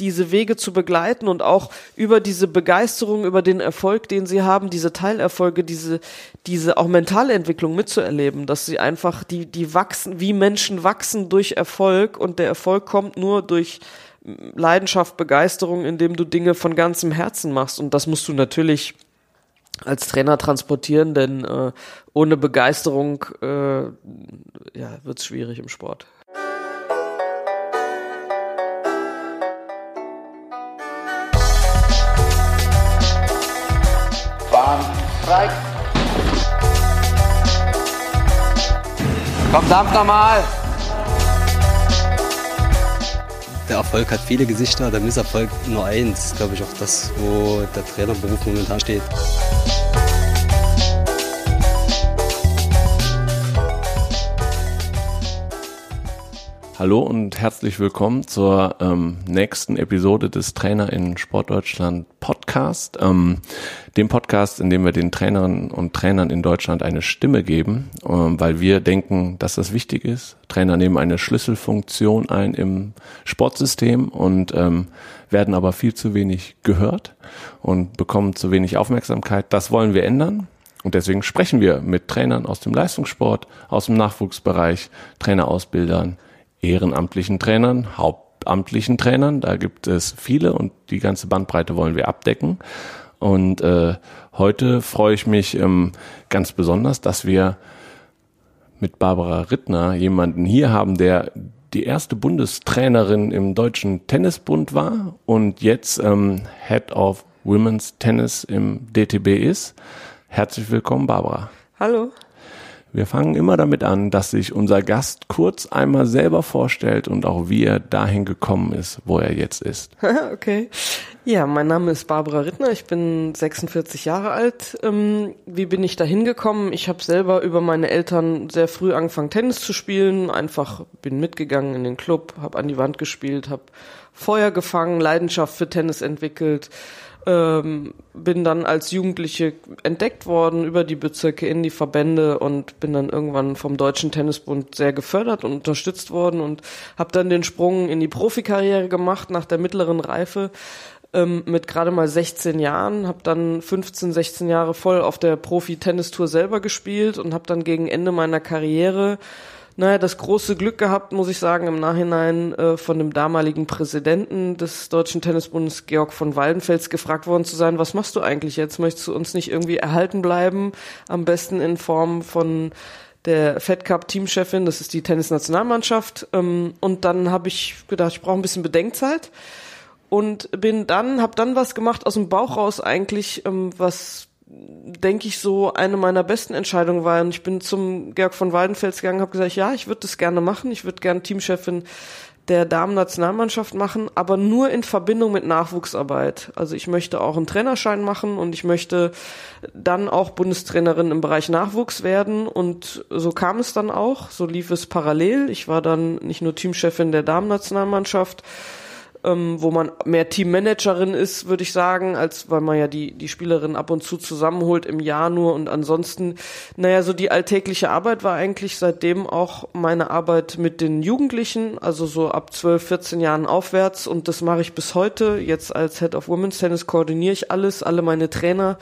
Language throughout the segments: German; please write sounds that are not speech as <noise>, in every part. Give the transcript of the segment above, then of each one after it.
diese Wege zu begleiten und auch über diese Begeisterung, über den Erfolg, den sie haben, diese Teilerfolge, diese, diese auch mentale Entwicklung mitzuerleben, dass sie einfach, die, die wachsen, wie Menschen wachsen durch Erfolg und der Erfolg kommt nur durch Leidenschaft, Begeisterung, indem du Dinge von ganzem Herzen machst und das musst du natürlich als Trainer transportieren, denn äh, ohne Begeisterung äh, ja, wird es schwierig im Sport. Bahn frei. Komm, dampf nochmal. Der Erfolg hat viele Gesichter, der Misserfolg nur eins. Glaube ich auch das, wo der Trainerberuf momentan steht. Hallo und herzlich willkommen zur ähm, nächsten Episode des Trainer in Sportdeutschland Podcast, ähm, dem Podcast, in dem wir den Trainerinnen und Trainern in Deutschland eine Stimme geben, ähm, weil wir denken, dass das wichtig ist. Trainer nehmen eine Schlüsselfunktion ein im Sportsystem und ähm, werden aber viel zu wenig gehört und bekommen zu wenig Aufmerksamkeit. Das wollen wir ändern. Und deswegen sprechen wir mit Trainern aus dem Leistungssport, aus dem Nachwuchsbereich, Trainerausbildern, ehrenamtlichen Trainern, hauptamtlichen Trainern. Da gibt es viele und die ganze Bandbreite wollen wir abdecken. Und äh, heute freue ich mich ähm, ganz besonders, dass wir mit Barbara Rittner jemanden hier haben, der die erste Bundestrainerin im Deutschen Tennisbund war und jetzt ähm, Head of Women's Tennis im DTB ist. Herzlich willkommen, Barbara. Hallo. Wir fangen immer damit an, dass sich unser Gast kurz einmal selber vorstellt und auch wie er dahin gekommen ist, wo er jetzt ist. <laughs> okay. Ja, mein Name ist Barbara Rittner, ich bin 46 Jahre alt. Ähm, wie bin ich da hingekommen? Ich habe selber über meine Eltern sehr früh angefangen, Tennis zu spielen. Einfach bin mitgegangen in den Club, habe an die Wand gespielt, habe Feuer gefangen, Leidenschaft für Tennis entwickelt ähm, bin dann als Jugendliche entdeckt worden über die Bezirke in die Verbände und bin dann irgendwann vom Deutschen Tennisbund sehr gefördert und unterstützt worden und habe dann den Sprung in die Profikarriere gemacht nach der mittleren Reife ähm, mit gerade mal 16 Jahren, habe dann 15, 16 Jahre voll auf der Profi-Tennistour selber gespielt und habe dann gegen Ende meiner Karriere naja, das große Glück gehabt, muss ich sagen, im Nachhinein äh, von dem damaligen Präsidenten des Deutschen Tennisbundes, Georg von Waldenfels, gefragt worden zu sein, was machst du eigentlich jetzt? Möchtest du uns nicht irgendwie erhalten bleiben? Am besten in Form von der Fed Cup Teamchefin, das ist die Tennisnationalmannschaft. Ähm, und dann habe ich gedacht, ich brauche ein bisschen Bedenkzeit und bin dann, habe dann was gemacht aus dem Bauch raus eigentlich, ähm, was denke ich, so eine meiner besten Entscheidungen war. Und ich bin zum Georg von Waldenfels gegangen, habe gesagt, ja, ich würde das gerne machen. Ich würde gerne Teamchefin der Damen-Nationalmannschaft machen, aber nur in Verbindung mit Nachwuchsarbeit. Also ich möchte auch einen Trainerschein machen und ich möchte dann auch Bundestrainerin im Bereich Nachwuchs werden. Und so kam es dann auch. So lief es parallel. Ich war dann nicht nur Teamchefin der Damen-Nationalmannschaft, ähm, wo man mehr Teammanagerin ist, würde ich sagen, als weil man ja die, die Spielerin ab und zu zusammenholt im Jahr nur. Und ansonsten, naja, so die alltägliche Arbeit war eigentlich seitdem auch meine Arbeit mit den Jugendlichen, also so ab 12, 14 Jahren aufwärts. Und das mache ich bis heute. Jetzt als Head of Women's Tennis koordiniere ich alles, alle meine Trainer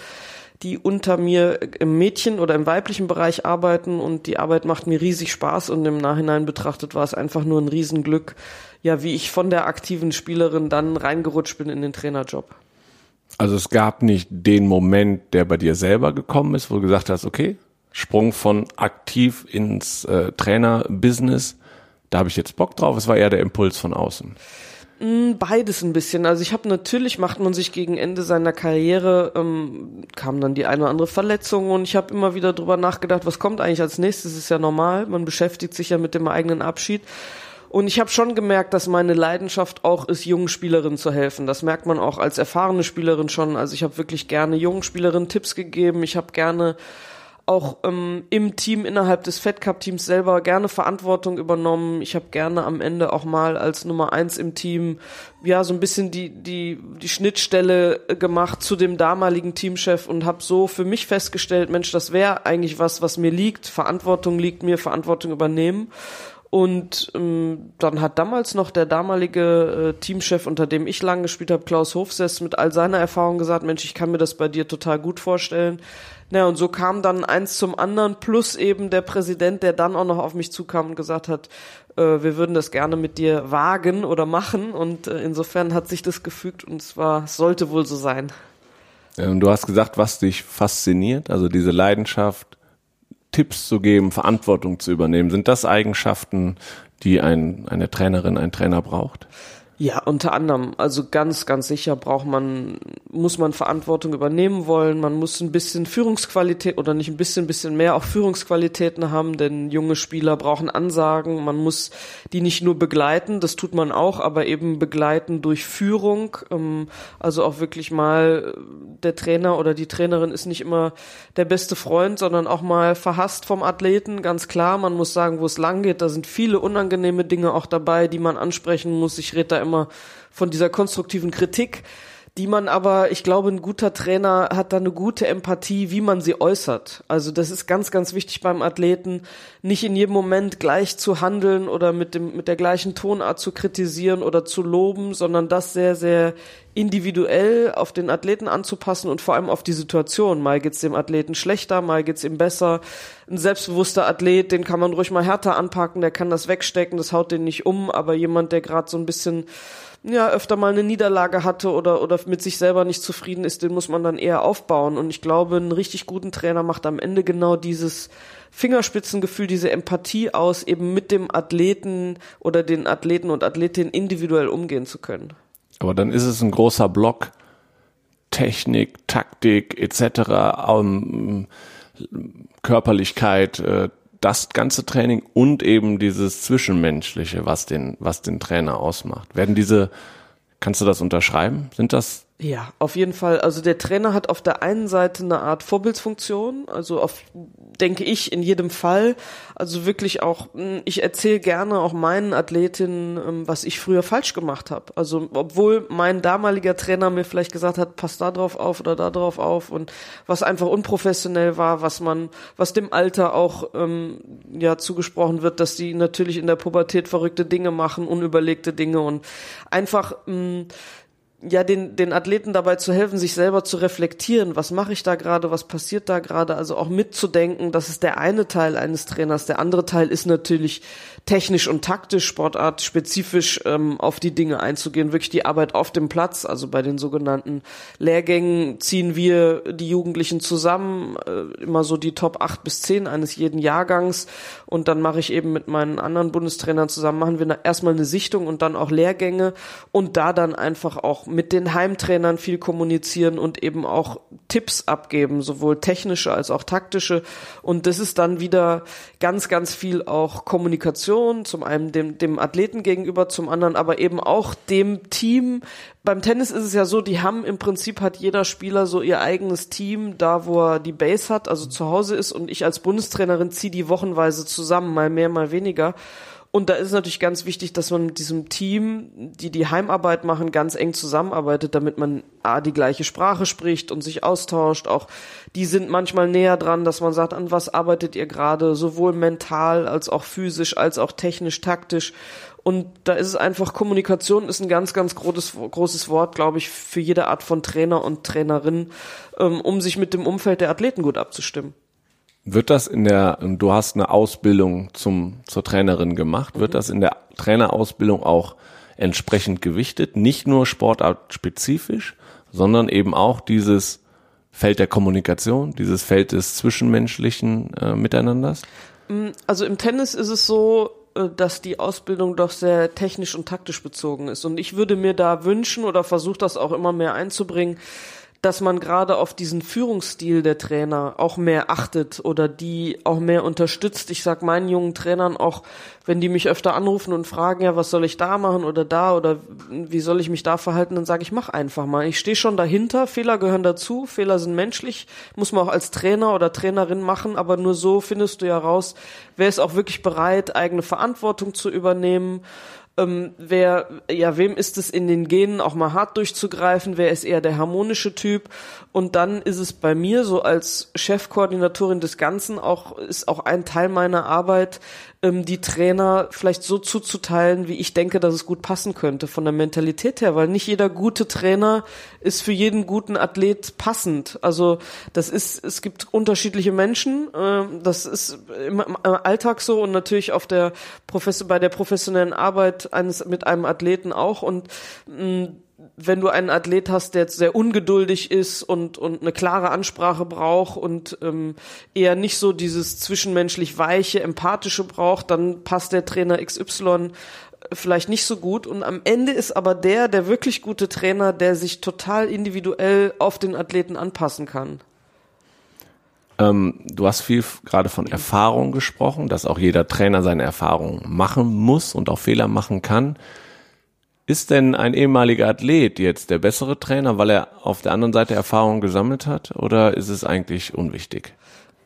die unter mir im Mädchen- oder im weiblichen Bereich arbeiten und die Arbeit macht mir riesig Spaß und im Nachhinein betrachtet war es einfach nur ein Riesenglück, ja, wie ich von der aktiven Spielerin dann reingerutscht bin in den Trainerjob. Also es gab nicht den Moment, der bei dir selber gekommen ist, wo du gesagt hast, okay, Sprung von aktiv ins äh, Trainerbusiness, da habe ich jetzt Bock drauf. Es war eher der Impuls von außen. Mm, beides ein bisschen. Also ich habe natürlich macht man sich gegen Ende seiner Karriere ähm, kam dann die eine oder andere Verletzung und ich habe immer wieder drüber nachgedacht, was kommt eigentlich als nächstes? Ist ja normal. Man beschäftigt sich ja mit dem eigenen Abschied. Und ich habe schon gemerkt, dass meine Leidenschaft auch ist, jungen Spielerinnen zu helfen. Das merkt man auch als erfahrene Spielerin schon. Also ich habe wirklich gerne jungen Spielerinnen Tipps gegeben. Ich habe gerne auch ähm, im Team innerhalb des Fed Cup Teams selber gerne Verantwortung übernommen. Ich habe gerne am Ende auch mal als Nummer eins im Team ja so ein bisschen die die die Schnittstelle gemacht zu dem damaligen Teamchef und habe so für mich festgestellt, Mensch, das wäre eigentlich was, was mir liegt. Verantwortung liegt mir, Verantwortung übernehmen. Und ähm, dann hat damals noch der damalige äh, Teamchef, unter dem ich lang gespielt habe, Klaus Hofsess, mit all seiner Erfahrung gesagt, Mensch, ich kann mir das bei dir total gut vorstellen. Na, und so kam dann eins zum anderen, plus eben der Präsident, der dann auch noch auf mich zukam und gesagt hat, äh, wir würden das gerne mit dir wagen oder machen. Und äh, insofern hat sich das gefügt und es war, es sollte wohl so sein. Und du hast gesagt, was dich fasziniert, also diese Leidenschaft, Tipps zu geben, Verantwortung zu übernehmen. Sind das Eigenschaften, die ein, eine Trainerin, ein Trainer braucht? Ja, unter anderem. Also ganz, ganz sicher braucht man, muss man Verantwortung übernehmen wollen. Man muss ein bisschen Führungsqualität oder nicht ein bisschen, ein bisschen mehr auch Führungsqualitäten haben, denn junge Spieler brauchen Ansagen. Man muss die nicht nur begleiten, das tut man auch, aber eben begleiten durch Führung. Ähm, also auch wirklich mal der Trainer oder die Trainerin ist nicht immer der beste Freund, sondern auch mal verhasst vom Athleten. Ganz klar, man muss sagen, wo es lang geht. Da sind viele unangenehme Dinge auch dabei, die man ansprechen muss. Ich rede da immer von dieser konstruktiven Kritik, die man aber, ich glaube, ein guter Trainer hat da eine gute Empathie, wie man sie äußert. Also das ist ganz, ganz wichtig beim Athleten, nicht in jedem Moment gleich zu handeln oder mit dem, mit der gleichen Tonart zu kritisieren oder zu loben, sondern das sehr, sehr individuell auf den Athleten anzupassen und vor allem auf die Situation. Mal geht's dem Athleten schlechter, mal geht's ihm besser. Ein selbstbewusster Athlet, den kann man ruhig mal härter anpacken, der kann das wegstecken, das haut den nicht um, aber jemand, der gerade so ein bisschen ja öfter mal eine Niederlage hatte oder oder mit sich selber nicht zufrieden ist, den muss man dann eher aufbauen und ich glaube, einen richtig guten Trainer macht am Ende genau dieses Fingerspitzengefühl, diese Empathie aus, eben mit dem Athleten oder den Athleten und Athletinnen individuell umgehen zu können. Aber dann ist es ein großer Block Technik, Taktik etc., um, Körperlichkeit, äh, das ganze Training und eben dieses Zwischenmenschliche, was den, was den Trainer ausmacht. Werden diese, kannst du das unterschreiben? Sind das ja, auf jeden Fall. Also der Trainer hat auf der einen Seite eine Art Vorbildsfunktion, also auf, denke ich, in jedem Fall. Also wirklich auch, hm, ich erzähle gerne auch meinen Athletinnen, ähm, was ich früher falsch gemacht habe. Also obwohl mein damaliger Trainer mir vielleicht gesagt hat, pass da drauf auf oder da drauf auf und was einfach unprofessionell war, was man, was dem Alter auch ähm, ja zugesprochen wird, dass die natürlich in der Pubertät verrückte Dinge machen, unüberlegte Dinge und einfach mh, hm, ja, den, den Athleten dabei zu helfen, sich selber zu reflektieren, was mache ich da gerade, was passiert da gerade, also auch mitzudenken, das ist der eine Teil eines Trainers. Der andere Teil ist natürlich technisch und taktisch, Sportart spezifisch ähm, auf die Dinge einzugehen, wirklich die Arbeit auf dem Platz, also bei den sogenannten Lehrgängen ziehen wir die Jugendlichen zusammen, äh, immer so die Top 8 bis 10 eines jeden Jahrgangs. Und dann mache ich eben mit meinen anderen Bundestrainern zusammen, machen wir erstmal eine Sichtung und dann auch Lehrgänge und da dann einfach auch mit den Heimtrainern viel kommunizieren und eben auch Tipps abgeben, sowohl technische als auch taktische. Und das ist dann wieder ganz, ganz viel auch Kommunikation Situation, zum einen dem, dem Athleten gegenüber, zum anderen aber eben auch dem Team. Beim Tennis ist es ja so, die haben im Prinzip hat jeder Spieler so ihr eigenes Team, da wo er die Base hat, also zu Hause ist und ich als Bundestrainerin ziehe die wochenweise zusammen, mal mehr, mal weniger. Und da ist natürlich ganz wichtig, dass man mit diesem Team, die die Heimarbeit machen, ganz eng zusammenarbeitet, damit man A, die gleiche Sprache spricht und sich austauscht. Auch die sind manchmal näher dran, dass man sagt, an was arbeitet ihr gerade, sowohl mental als auch physisch, als auch technisch, taktisch. Und da ist es einfach, Kommunikation ist ein ganz, ganz großes, großes Wort, glaube ich, für jede Art von Trainer und Trainerin, ähm, um sich mit dem Umfeld der Athleten gut abzustimmen. Wird das in der, du hast eine Ausbildung zum, zur Trainerin gemacht, wird das in der Trainerausbildung auch entsprechend gewichtet? Nicht nur sportartspezifisch, sondern eben auch dieses Feld der Kommunikation, dieses Feld des zwischenmenschlichen äh, Miteinanders? Mm, also im Tennis ist es so, äh, dass die Ausbildung doch sehr technisch und taktisch bezogen ist. Und ich würde mir da wünschen oder versuche das auch immer mehr einzubringen, dass man gerade auf diesen Führungsstil der Trainer auch mehr achtet oder die auch mehr unterstützt. Ich sag meinen jungen Trainern auch, wenn die mich öfter anrufen und fragen, ja, was soll ich da machen oder da oder wie soll ich mich da verhalten, dann sage ich, mach einfach mal. Ich stehe schon dahinter, Fehler gehören dazu, Fehler sind menschlich, muss man auch als Trainer oder Trainerin machen, aber nur so findest du ja raus, wer ist auch wirklich bereit, eigene Verantwortung zu übernehmen ähm, wer, ja, wem ist es in den Genen auch mal hart durchzugreifen, wer ist eher der harmonische Typ? Und dann ist es bei mir so als Chefkoordinatorin des Ganzen auch, ist auch ein Teil meiner Arbeit, ähm, die Trainer vielleicht so zuzuteilen, wie ich denke, dass es gut passen könnte von der Mentalität her, weil nicht jeder gute Trainer ist für jeden guten Athlet passend. Also das ist, es gibt unterschiedliche Menschen, äh, das ist im, im Alltag so und natürlich auf der Professor, bei der professionellen Arbeit eines mit einem Athleten auch und mh, wenn du einen Athlet hast, der sehr ungeduldig ist und, und eine klare Ansprache braucht und ähm, eher nicht so dieses zwischenmenschlich weiche, empathische braucht, dann passt der Trainer XY vielleicht nicht so gut. Und am Ende ist aber der, der wirklich gute Trainer, der sich total individuell auf den Athleten anpassen kann. Ähm, du hast viel gerade von Erfahrung gesprochen, dass auch jeder Trainer seine Erfahrungen machen muss und auch Fehler machen kann. Ist denn ein ehemaliger Athlet jetzt der bessere Trainer, weil er auf der anderen Seite Erfahrung gesammelt hat, oder ist es eigentlich unwichtig?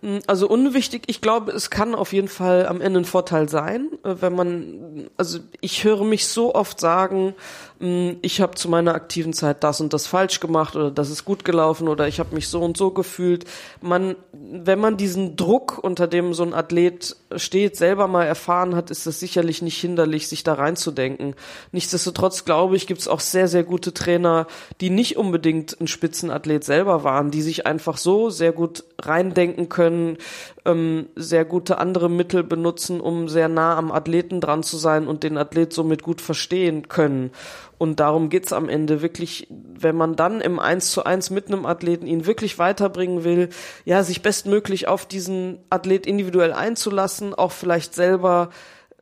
Mm, also unwichtig, ich glaube, es kann auf jeden Fall am Ende ein Vorteil sein, äh, wenn man, also ich höre mich so oft sagen, ich habe zu meiner aktiven Zeit das und das falsch gemacht oder das ist gut gelaufen oder ich habe mich so und so gefühlt. Man, wenn man diesen Druck, unter dem so ein Athlet steht, selber mal erfahren hat, ist das sicherlich nicht hinderlich, sich da reinzudenken. Nichtsdestotrotz glaube ich, gibt es auch sehr, sehr gute Trainer, die nicht unbedingt ein Spitzenathlet selber waren, die sich einfach so sehr gut reindenken können, ähm, sehr gute andere Mittel benutzen, um sehr nah am Athleten dran zu sein und den Athlet somit gut verstehen können. Und darum geht's am Ende wirklich, wenn man dann im Eins zu eins mit einem Athleten ihn wirklich weiterbringen will, ja, sich bestmöglich auf diesen Athlet individuell einzulassen, auch vielleicht selber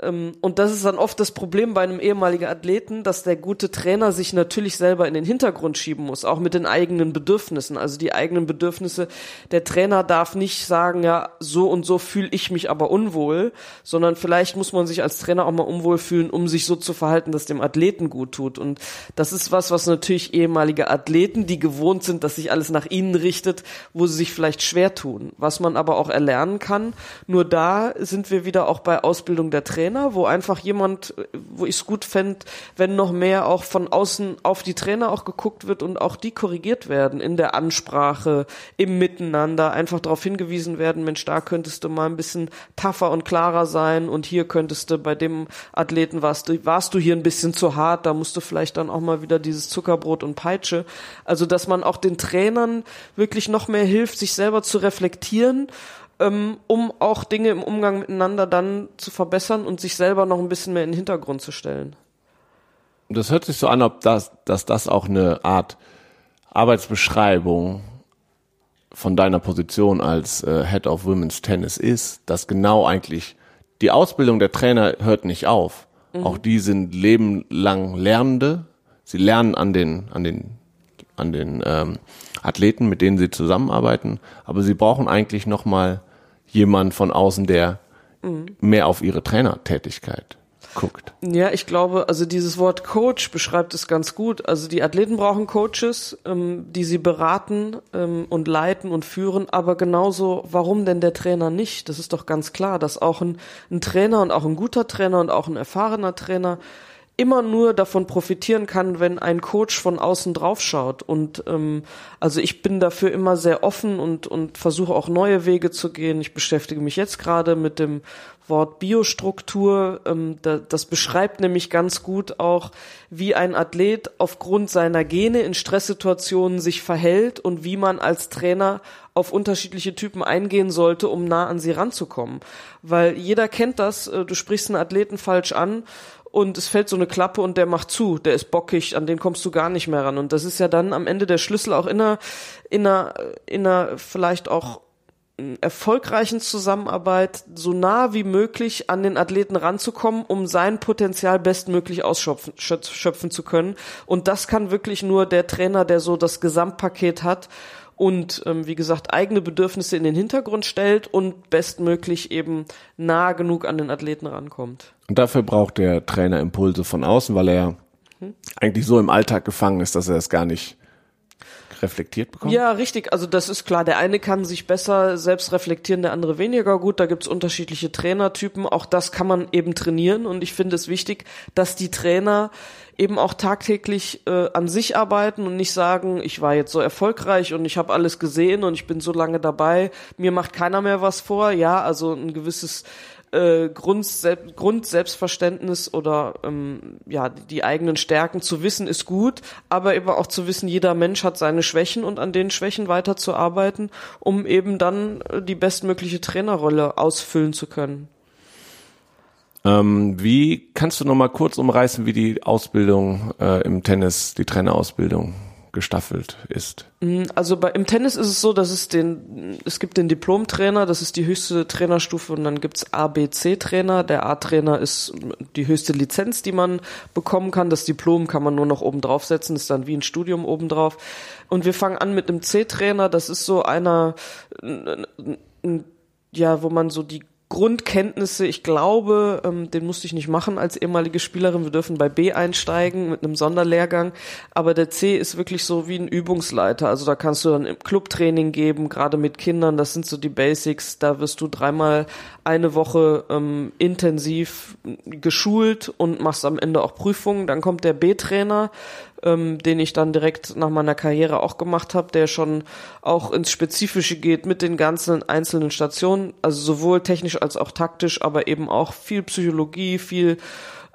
und das ist dann oft das Problem bei einem ehemaligen Athleten, dass der gute Trainer sich natürlich selber in den Hintergrund schieben muss, auch mit den eigenen Bedürfnissen. Also die eigenen Bedürfnisse. Der Trainer darf nicht sagen, ja, so und so fühle ich mich aber unwohl, sondern vielleicht muss man sich als Trainer auch mal unwohl fühlen, um sich so zu verhalten, dass dem Athleten gut tut. Und das ist was, was natürlich ehemalige Athleten, die gewohnt sind, dass sich alles nach ihnen richtet, wo sie sich vielleicht schwer tun. Was man aber auch erlernen kann. Nur da sind wir wieder auch bei Ausbildung der Trainer Trainer, wo einfach jemand, wo ich es gut fände, wenn noch mehr auch von außen auf die Trainer auch geguckt wird und auch die korrigiert werden in der Ansprache, im Miteinander, einfach darauf hingewiesen werden, Mensch, da könntest du mal ein bisschen tougher und klarer sein und hier könntest du bei dem Athleten warst du, warst du hier ein bisschen zu hart, da musst du vielleicht dann auch mal wieder dieses Zuckerbrot und Peitsche. Also, dass man auch den Trainern wirklich noch mehr hilft, sich selber zu reflektieren um auch Dinge im Umgang miteinander dann zu verbessern und sich selber noch ein bisschen mehr in den Hintergrund zu stellen. Das hört sich so an, ob das, dass das auch eine Art Arbeitsbeschreibung von deiner Position als äh, Head of Women's Tennis ist, dass genau eigentlich die Ausbildung der Trainer hört nicht auf. Mhm. Auch die sind lebenlang Lernende. Sie lernen an den, an den, an den ähm, Athleten, mit denen sie zusammenarbeiten, aber sie brauchen eigentlich nochmal jemand von außen, der mhm. mehr auf ihre Trainertätigkeit guckt. Ja, ich glaube, also dieses Wort Coach beschreibt es ganz gut. Also die Athleten brauchen Coaches, ähm, die sie beraten ähm, und leiten und führen, aber genauso, warum denn der Trainer nicht? Das ist doch ganz klar, dass auch ein, ein Trainer und auch ein guter Trainer und auch ein erfahrener Trainer immer nur davon profitieren kann, wenn ein Coach von außen drauf schaut. Und ähm, also ich bin dafür immer sehr offen und, und versuche auch neue Wege zu gehen. Ich beschäftige mich jetzt gerade mit dem Wort Biostruktur. Ähm, da, das beschreibt nämlich ganz gut auch, wie ein Athlet aufgrund seiner Gene in Stresssituationen sich verhält und wie man als Trainer auf unterschiedliche Typen eingehen sollte, um nah an sie ranzukommen. Weil jeder kennt das, äh, du sprichst einen Athleten falsch an und es fällt so eine Klappe und der macht zu, der ist bockig, an den kommst du gar nicht mehr ran. Und das ist ja dann am Ende der Schlüssel auch in einer, in einer, in einer vielleicht auch erfolgreichen Zusammenarbeit so nah wie möglich an den Athleten ranzukommen, um sein Potenzial bestmöglich ausschöpfen schöpfen zu können. Und das kann wirklich nur der Trainer, der so das Gesamtpaket hat und ähm, wie gesagt eigene Bedürfnisse in den Hintergrund stellt und bestmöglich eben nah genug an den Athleten rankommt. Und dafür braucht der Trainer Impulse von außen, weil er mhm. eigentlich so im Alltag gefangen ist, dass er es gar nicht reflektiert bekommen? Ja, richtig. Also das ist klar. Der eine kann sich besser selbst reflektieren, der andere weniger gut. Da gibt's unterschiedliche Trainertypen. Auch das kann man eben trainieren. Und ich finde es wichtig, dass die Trainer eben auch tagtäglich äh, an sich arbeiten und nicht sagen, ich war jetzt so erfolgreich und ich habe alles gesehen und ich bin so lange dabei, mir macht keiner mehr was vor. Ja, also ein gewisses äh, Grund, Grundselbstverständnis oder ähm, ja die eigenen Stärken zu wissen ist gut, aber eben auch zu wissen, jeder Mensch hat seine Schwächen und an den Schwächen weiterzuarbeiten, um eben dann äh, die bestmögliche Trainerrolle ausfüllen zu können. Ähm, wie kannst du noch mal kurz umreißen, wie die Ausbildung äh, im Tennis, die Trainerausbildung gestaffelt ist? Mm, also bei, im Tennis ist es so, dass es den, es gibt den Diplom-Trainer, das ist die höchste Trainerstufe und dann gibt's A, B, C-Trainer. Der A-Trainer ist die höchste Lizenz, die man bekommen kann. Das Diplom kann man nur noch oben draufsetzen, ist dann wie ein Studium oben drauf. Und wir fangen an mit einem C-Trainer, das ist so einer, ja, wo man so die Grundkenntnisse, ich glaube, ähm, den musste ich nicht machen als ehemalige Spielerin. Wir dürfen bei B einsteigen mit einem Sonderlehrgang. Aber der C ist wirklich so wie ein Übungsleiter. Also da kannst du dann im Clubtraining geben, gerade mit Kindern. Das sind so die Basics. Da wirst du dreimal eine Woche ähm, intensiv geschult und machst am Ende auch Prüfungen. Dann kommt der B-Trainer ähm, den ich dann direkt nach meiner Karriere auch gemacht habe, der schon auch ins Spezifische geht mit den ganzen einzelnen Stationen, also sowohl technisch als auch taktisch, aber eben auch viel Psychologie, viel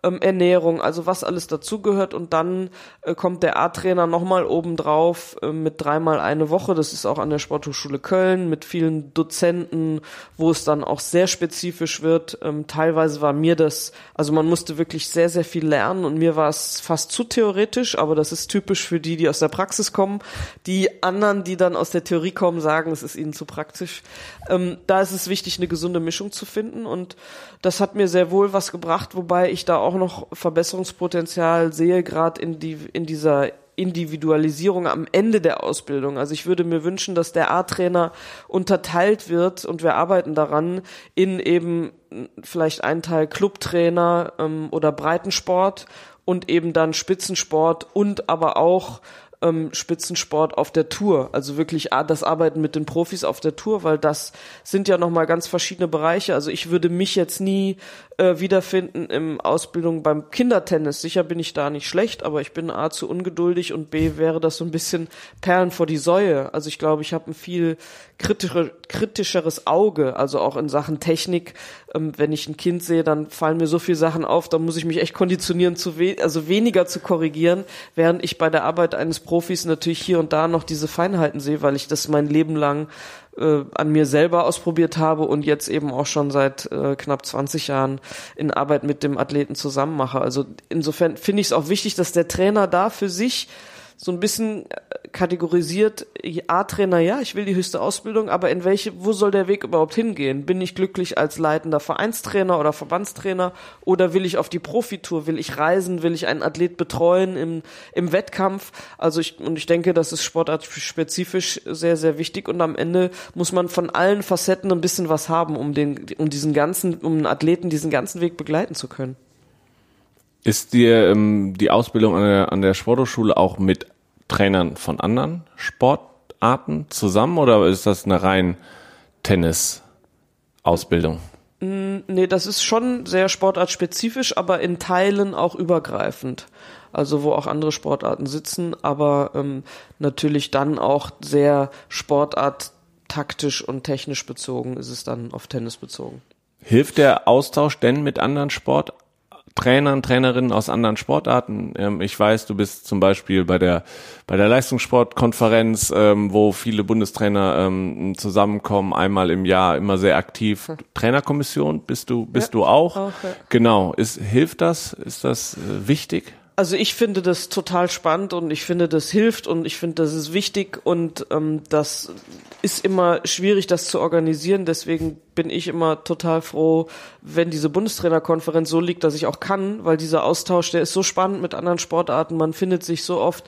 ähm, Ernährung, also was alles dazugehört und dann äh, kommt der A-Trainer nochmal obendrauf äh, mit dreimal eine Woche, das ist auch an der Sporthochschule Köln mit vielen Dozenten, wo es dann auch sehr spezifisch wird. Ähm, teilweise war mir das, also man musste wirklich sehr, sehr viel lernen und mir war es fast zu theoretisch, aber das ist typisch für die, die aus der Praxis kommen. Die anderen, die dann aus der Theorie kommen, sagen, es ist ihnen zu praktisch. Ähm, da ist es wichtig, eine gesunde Mischung zu finden und das hat mir sehr wohl was gebracht, wobei ich da auch noch Verbesserungspotenzial sehe, gerade in, die, in dieser Individualisierung am Ende der Ausbildung. Also ich würde mir wünschen, dass der A-Trainer unterteilt wird und wir arbeiten daran in eben vielleicht einen Teil Clubtrainer ähm, oder Breitensport und eben dann Spitzensport und aber auch ähm, Spitzensport auf der Tour. Also wirklich das Arbeiten mit den Profis auf der Tour, weil das sind ja nochmal ganz verschiedene Bereiche. Also ich würde mich jetzt nie äh, wiederfinden im Ausbildung beim Kindertennis. Sicher bin ich da nicht schlecht, aber ich bin A zu ungeduldig und B wäre das so ein bisschen Perlen vor die Säue. Also ich glaube, ich habe ein viel kritischer, kritischeres Auge, also auch in Sachen Technik. Ähm, wenn ich ein Kind sehe, dann fallen mir so viele Sachen auf, da muss ich mich echt konditionieren, zu we also weniger zu korrigieren, während ich bei der Arbeit eines Profis natürlich hier und da noch diese Feinheiten sehe, weil ich das mein Leben lang äh, an mir selber ausprobiert habe und jetzt eben auch schon seit äh, knapp 20 Jahren in Arbeit mit dem Athleten zusammen mache. Also insofern finde ich es auch wichtig, dass der Trainer da für sich so ein bisschen äh, kategorisiert, A-Trainer, ja, ich will die höchste Ausbildung, aber in welche, wo soll der Weg überhaupt hingehen? Bin ich glücklich als leitender Vereinstrainer oder Verbandstrainer oder will ich auf die Profitour? Will ich reisen? Will ich einen Athlet betreuen im, im Wettkampf? Also ich, und ich denke, das ist sportartspezifisch sehr, sehr wichtig und am Ende muss man von allen Facetten ein bisschen was haben, um den, um diesen ganzen, um einen Athleten diesen ganzen Weg begleiten zu können. Ist dir ähm, die Ausbildung an der, an der Sporthochschule auch mit Trainern von anderen Sportarten zusammen oder ist das eine rein Tennis-Ausbildung? Mm, nee, das ist schon sehr sportartspezifisch, aber in Teilen auch übergreifend. Also wo auch andere Sportarten sitzen, aber ähm, natürlich dann auch sehr Sportart taktisch und technisch bezogen ist es dann auf Tennis bezogen. Hilft der Austausch denn mit anderen Sportarten? Trainern, Trainerinnen aus anderen Sportarten. Ähm, ich weiß, du bist zum Beispiel bei der bei der Leistungssportkonferenz, ähm, wo viele Bundestrainer ähm, zusammenkommen, einmal im Jahr, immer sehr aktiv. Hm. Trainerkommission bist du bist ja, du auch? auch ja. Genau. Ist hilft das? Ist das äh, wichtig? Also ich finde das total spannend und ich finde, das hilft und ich finde, das ist wichtig und ähm, das ist immer schwierig, das zu organisieren. Deswegen bin ich immer total froh, wenn diese Bundestrainerkonferenz so liegt, dass ich auch kann, weil dieser Austausch, der ist so spannend mit anderen Sportarten. Man findet sich so oft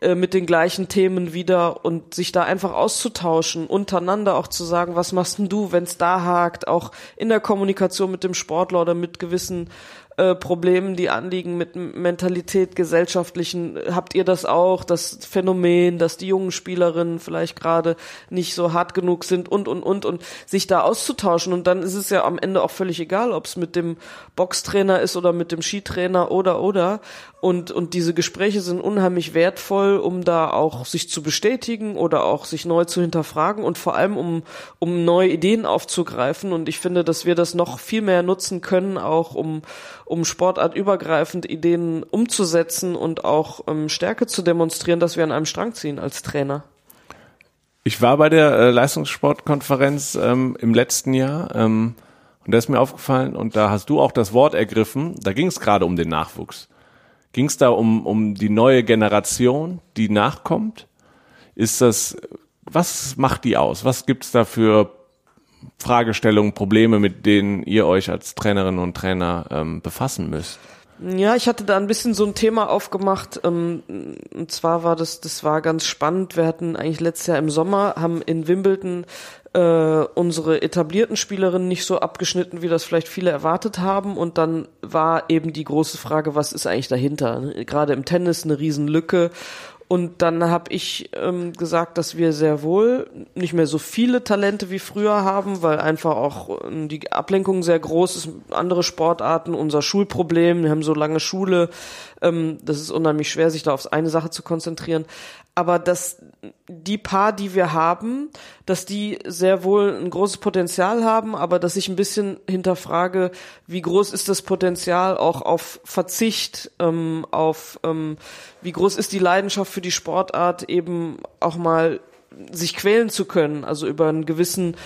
äh, mit den gleichen Themen wieder und sich da einfach auszutauschen, untereinander auch zu sagen, was machst denn du, wenn es da hakt, auch in der Kommunikation mit dem Sportler oder mit gewissen äh, Problemen, die anliegen mit Mentalität, gesellschaftlichen. Habt ihr das auch, das Phänomen, dass die jungen Spielerinnen vielleicht gerade nicht so hart genug sind und, und, und, und sich da auszutauschen. Und dann ist es ja am Ende auch völlig egal, ob es mit dem Boxtrainer ist oder mit dem Skitrainer oder, oder. Und, und diese Gespräche sind unheimlich wertvoll, um da auch sich zu bestätigen oder auch sich neu zu hinterfragen und vor allem um, um neue Ideen aufzugreifen. Und ich finde, dass wir das noch viel mehr nutzen können, auch um, um sportartübergreifend Ideen umzusetzen und auch ähm, Stärke zu demonstrieren, dass wir an einem Strang ziehen als Trainer. Ich war bei der äh, Leistungssportkonferenz ähm, im letzten Jahr ähm, und da ist mir aufgefallen und da hast du auch das Wort ergriffen, da ging es gerade um den Nachwuchs. Ging es da um, um die neue Generation, die nachkommt? Ist das, was macht die aus? Was gibt's da für Fragestellungen, Probleme, mit denen ihr euch als Trainerinnen und Trainer ähm, befassen müsst? Ja, ich hatte da ein bisschen so ein Thema aufgemacht. Ähm, und zwar war das, das war ganz spannend. Wir hatten eigentlich letztes Jahr im Sommer, haben in Wimbledon äh, unsere etablierten Spielerinnen nicht so abgeschnitten, wie das vielleicht viele erwartet haben. Und dann war eben die große Frage, was ist eigentlich dahinter? Gerade im Tennis eine Riesenlücke. Und dann habe ich ähm, gesagt, dass wir sehr wohl nicht mehr so viele Talente wie früher haben, weil einfach auch ähm, die Ablenkung sehr groß ist. Andere Sportarten, unser Schulproblem, wir haben so lange Schule, ähm, das ist unheimlich schwer, sich da auf eine Sache zu konzentrieren aber dass die paar, die wir haben, dass die sehr wohl ein großes Potenzial haben, aber dass ich ein bisschen hinterfrage, wie groß ist das Potenzial auch auf Verzicht, ähm, auf ähm, wie groß ist die Leidenschaft für die Sportart, eben auch mal sich quälen zu können, also über einen gewissen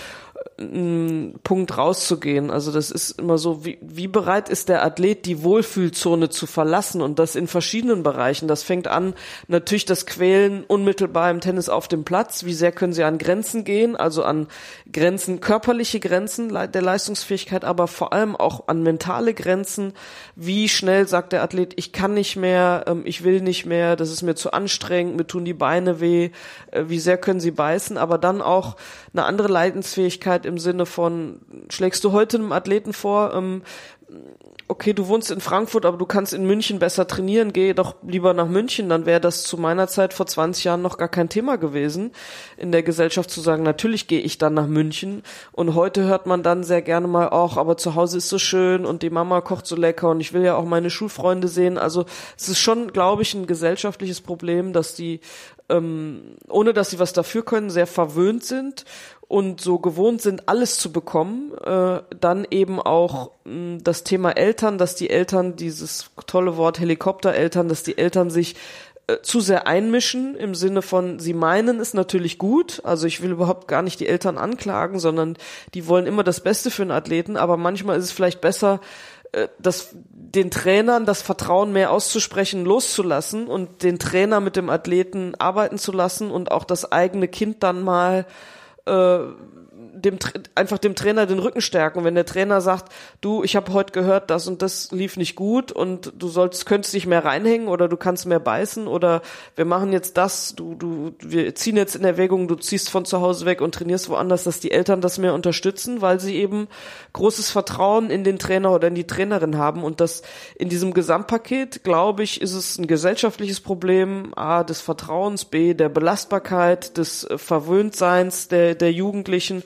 Punkt rauszugehen. Also das ist immer so, wie, wie bereit ist der Athlet, die Wohlfühlzone zu verlassen und das in verschiedenen Bereichen. Das fängt an, natürlich das Quälen unmittelbar im Tennis auf dem Platz. Wie sehr können sie an Grenzen gehen, also an Grenzen, körperliche Grenzen der Leistungsfähigkeit, aber vor allem auch an mentale Grenzen. Wie schnell sagt der Athlet, ich kann nicht mehr, ähm, ich will nicht mehr, das ist mir zu anstrengend, mir tun die Beine weh. Äh, wie sehr können sie beißen, aber dann auch eine andere Leidensfähigkeit im Sinne von, schlägst du heute einem Athleten vor, ähm, okay, du wohnst in Frankfurt, aber du kannst in München besser trainieren, geh doch lieber nach München, dann wäre das zu meiner Zeit vor 20 Jahren noch gar kein Thema gewesen, in der Gesellschaft zu sagen, natürlich gehe ich dann nach München. Und heute hört man dann sehr gerne mal auch, aber zu Hause ist so schön und die Mama kocht so lecker und ich will ja auch meine Schulfreunde sehen, also es ist schon, glaube ich, ein gesellschaftliches Problem, dass die ähm, ohne dass sie was dafür können, sehr verwöhnt sind und so gewohnt sind, alles zu bekommen, äh, dann eben auch mh, das Thema Eltern, dass die Eltern, dieses tolle Wort Helikoptereltern, dass die Eltern sich äh, zu sehr einmischen im Sinne von, sie meinen es natürlich gut, also ich will überhaupt gar nicht die Eltern anklagen, sondern die wollen immer das Beste für einen Athleten, aber manchmal ist es vielleicht besser, das, den Trainern das Vertrauen mehr auszusprechen, loszulassen und den Trainer mit dem Athleten arbeiten zu lassen und auch das eigene Kind dann mal äh, dem einfach dem Trainer den Rücken stärken. Wenn der Trainer sagt, du, ich habe heute gehört, das und das lief nicht gut und du sollst könntest dich mehr reinhängen oder du kannst mehr beißen oder wir machen jetzt das, du du wir ziehen jetzt in Erwägung, du ziehst von zu Hause weg und trainierst woanders, dass die Eltern das mehr unterstützen, weil sie eben großes Vertrauen in den Trainer oder in die Trainerin haben und das in diesem Gesamtpaket, glaube ich, ist es ein gesellschaftliches Problem, a des Vertrauens, b der Belastbarkeit, des Verwöhntseins der der Jugendlichen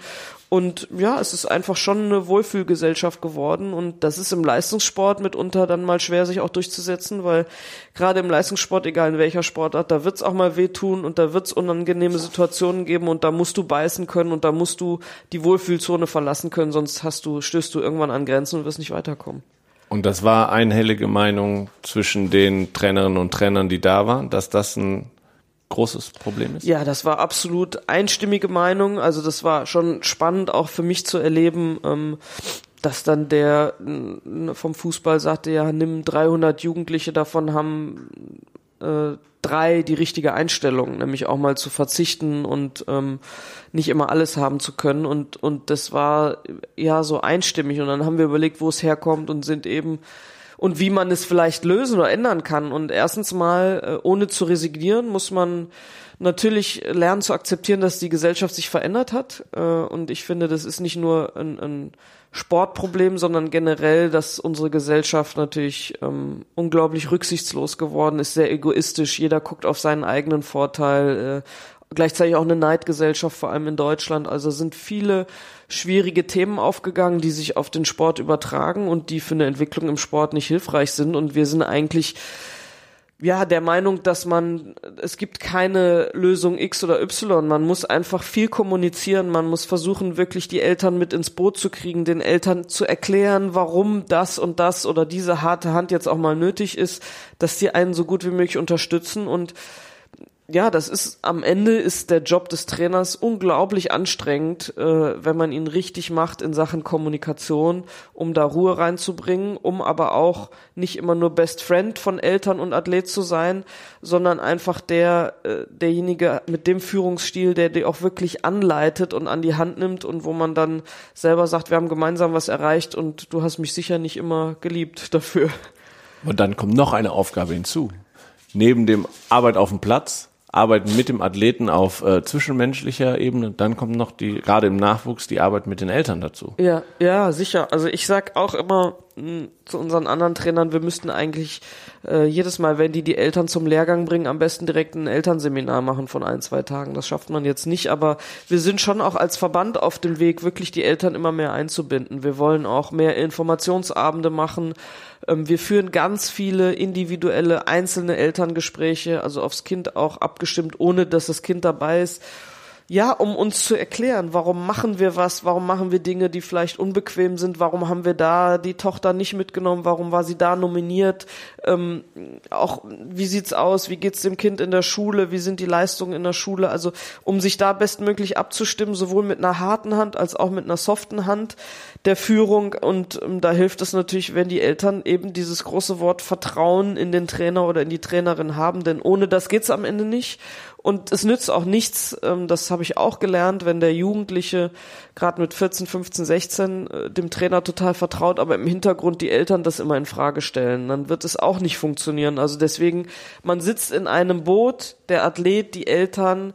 und ja, es ist einfach schon eine Wohlfühlgesellschaft geworden und das ist im Leistungssport mitunter dann mal schwer, sich auch durchzusetzen, weil gerade im Leistungssport, egal in welcher Sportart, da wird's auch mal wehtun und da wird's unangenehme Situationen geben und da musst du beißen können und da musst du die Wohlfühlzone verlassen können, sonst hast du, stößt du irgendwann an Grenzen und wirst nicht weiterkommen. Und das war einhellige Meinung zwischen den Trainerinnen und Trainern, die da waren, dass das ein großes Problem ist? Ja, das war absolut einstimmige Meinung. Also das war schon spannend auch für mich zu erleben, ähm, dass dann der vom Fußball sagte, ja, nimm 300 Jugendliche, davon haben äh, drei die richtige Einstellung, nämlich auch mal zu verzichten und ähm, nicht immer alles haben zu können. Und, und das war ja so einstimmig. Und dann haben wir überlegt, wo es herkommt und sind eben und wie man es vielleicht lösen oder ändern kann. Und erstens mal, äh, ohne zu resignieren, muss man natürlich lernen zu akzeptieren, dass die Gesellschaft sich verändert hat. Äh, und ich finde, das ist nicht nur ein, ein Sportproblem, sondern generell, dass unsere Gesellschaft natürlich ähm, unglaublich rücksichtslos geworden ist, sehr egoistisch. Jeder guckt auf seinen eigenen Vorteil. Äh, gleichzeitig auch eine Neidgesellschaft, vor allem in Deutschland. Also sind viele schwierige Themen aufgegangen, die sich auf den Sport übertragen und die für eine Entwicklung im Sport nicht hilfreich sind. Und wir sind eigentlich ja, der Meinung, dass man, es gibt keine Lösung X oder Y. Man muss einfach viel kommunizieren. Man muss versuchen, wirklich die Eltern mit ins Boot zu kriegen, den Eltern zu erklären, warum das und das oder diese harte Hand jetzt auch mal nötig ist, dass die einen so gut wie möglich unterstützen und ja, das ist am Ende ist der Job des Trainers unglaublich anstrengend, äh, wenn man ihn richtig macht in Sachen Kommunikation, um da Ruhe reinzubringen, um aber auch nicht immer nur Best Friend von Eltern und Athlet zu sein, sondern einfach der äh, derjenige mit dem Führungsstil, der die auch wirklich anleitet und an die Hand nimmt und wo man dann selber sagt, wir haben gemeinsam was erreicht und du hast mich sicher nicht immer geliebt <laughs> dafür. Und dann kommt noch eine Aufgabe hinzu. Neben dem Arbeit auf dem Platz arbeiten mit dem Athleten auf äh, zwischenmenschlicher Ebene. Dann kommt noch die, gerade im Nachwuchs, die Arbeit mit den Eltern dazu. Ja, ja, sicher. Also ich sag auch immer mh, hm, zu unseren anderen Trainern, wir müssten eigentlich äh, jedes Mal, wenn die die Eltern zum Lehrgang bringen, am besten direkt ein Elternseminar machen von ein, zwei Tagen. Das schafft man jetzt nicht, aber wir sind schon auch als Verband auf dem Weg, wirklich die Eltern immer mehr einzubinden. Wir wollen auch mehr Informationsabende machen wir führen ganz viele individuelle, einzelne Elterngespräche, also aufs Kind auch abgestimmt, ohne dass das Kind dabei ist ja, um uns zu erklären, warum machen wir was, warum machen wir Dinge, die vielleicht unbequem sind, warum haben wir da die Tochter nicht mitgenommen, warum war sie da nominiert, ähm, auch wie sieht's aus, wie geht's dem Kind in der Schule, wie sind die Leistungen in der Schule, also um sich da bestmöglich abzustimmen, sowohl mit einer harten Hand als auch mit einer soften Hand der Führung. Und ähm, da hilft es natürlich, wenn die Eltern eben dieses große Wort Vertrauen in den Trainer oder in die Trainerin haben, denn ohne das geht's am Ende nicht und es nützt auch nichts, ähm, das habe ich auch gelernt, wenn der Jugendliche gerade mit 14, 15, 16 äh, dem Trainer total vertraut, aber im Hintergrund die Eltern das immer in Frage stellen, dann wird es auch nicht funktionieren. Also deswegen, man sitzt in einem Boot, der Athlet, die Eltern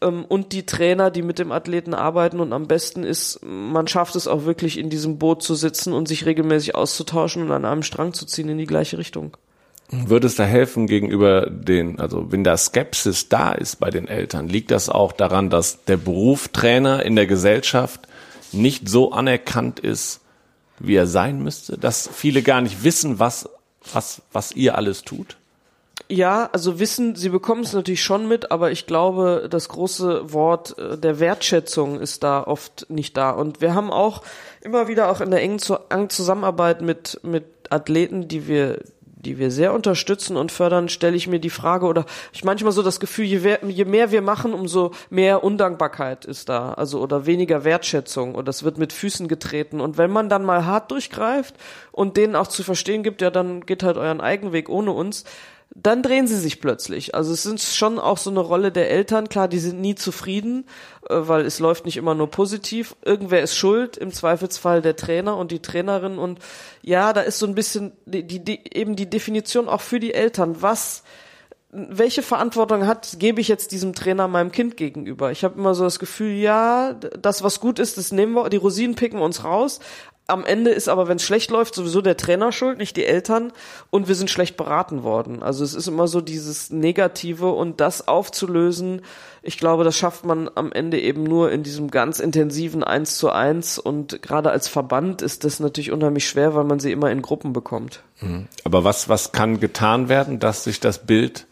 ähm, und die Trainer, die mit dem Athleten arbeiten und am besten ist, man schafft es auch wirklich in diesem Boot zu sitzen und sich regelmäßig auszutauschen und an einem Strang zu ziehen in die gleiche Richtung. Würde es da helfen gegenüber den, also wenn da Skepsis da ist bei den Eltern, liegt das auch daran, dass der Beruf Trainer in der Gesellschaft nicht so anerkannt ist, wie er sein müsste, dass viele gar nicht wissen, was, was, was ihr alles tut? Ja, also wissen, sie bekommen es natürlich schon mit, aber ich glaube, das große Wort äh, der Wertschätzung ist da oft nicht da. Und wir haben auch immer wieder auch in der engen Zusammenarbeit mit, mit Athleten, die wir, die wir sehr unterstützen und fördern, stelle ich mir die Frage oder ich manchmal so das Gefühl, je, mehr, je mehr wir machen, umso mehr Undankbarkeit ist da, also oder weniger Wertschätzung oder es wird mit Füßen getreten. Und wenn man dann mal hart durchgreift und denen auch zu verstehen gibt, ja, dann geht halt euren eigenen Weg ohne uns, dann drehen sie sich plötzlich. Also es ist schon auch so eine Rolle der Eltern. Klar, die sind nie zufrieden, äh, weil es läuft nicht immer nur positiv. Irgendwer ist schuld, im Zweifelsfall der Trainer und die Trainerin. Und ja, da ist so ein bisschen die, die, eben die Definition auch für die Eltern. Was welche Verantwortung hat, gebe ich jetzt diesem Trainer meinem Kind gegenüber? Ich habe immer so das Gefühl, ja, das, was gut ist, das nehmen wir, die Rosinen picken wir uns raus, am Ende ist aber, wenn es schlecht läuft, sowieso der Trainer schuld, nicht die Eltern. Und wir sind schlecht beraten worden. Also es ist immer so dieses Negative und das aufzulösen. Ich glaube, das schafft man am Ende eben nur in diesem ganz intensiven Eins zu eins. Und gerade als Verband ist das natürlich unheimlich schwer, weil man sie immer in Gruppen bekommt. Mhm. Aber was, was kann getan werden, dass sich das Bild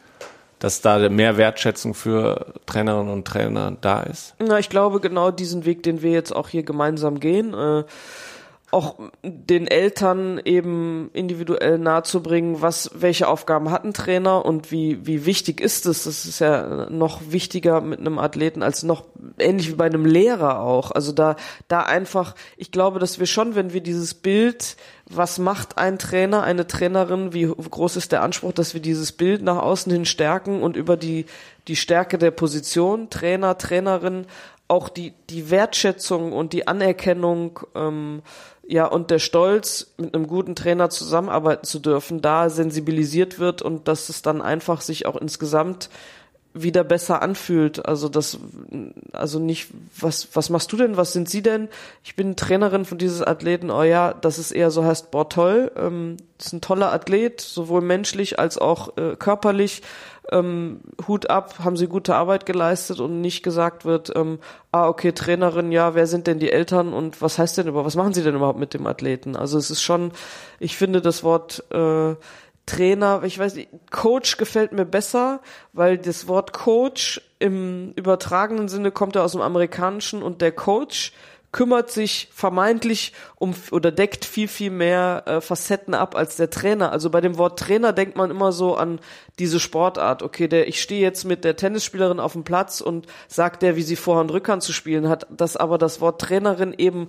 dass da mehr Wertschätzung für Trainerinnen und Trainer da ist? Na, ich glaube genau diesen Weg, den wir jetzt auch hier gemeinsam gehen. Äh, auch den Eltern eben individuell nahezubringen, was, welche Aufgaben hat ein Trainer und wie, wie wichtig ist es? Das ist ja noch wichtiger mit einem Athleten als noch ähnlich wie bei einem Lehrer auch. Also da, da einfach, ich glaube, dass wir schon, wenn wir dieses Bild, was macht ein Trainer, eine Trainerin, wie groß ist der Anspruch, dass wir dieses Bild nach außen hin stärken und über die, die Stärke der Position, Trainer, Trainerin, auch die, die Wertschätzung und die Anerkennung ähm, ja, und der Stolz, mit einem guten Trainer zusammenarbeiten zu dürfen, da sensibilisiert wird und dass es dann einfach sich auch insgesamt wieder besser anfühlt. Also das, also nicht, was, was machst du denn? Was sind Sie denn? Ich bin Trainerin von dieses Athleten. Oh ja, dass es eher so heißt, boah, toll. Ähm, das ist ein toller Athlet, sowohl menschlich als auch äh, körperlich. Ähm, Hut ab, haben Sie gute Arbeit geleistet und nicht gesagt wird, ähm, ah, okay, Trainerin, ja, wer sind denn die Eltern und was heißt denn über, was machen Sie denn überhaupt mit dem Athleten? Also es ist schon, ich finde das Wort, äh, Trainer, ich weiß nicht, Coach gefällt mir besser, weil das Wort Coach im übertragenen Sinne kommt ja aus dem Amerikanischen und der Coach kümmert sich vermeintlich um oder deckt viel, viel mehr äh, Facetten ab als der Trainer. Also bei dem Wort Trainer denkt man immer so an diese Sportart. Okay, der, ich stehe jetzt mit der Tennisspielerin auf dem Platz und sagt der, wie sie Vorhand Rückhand zu spielen hat, dass aber das Wort Trainerin eben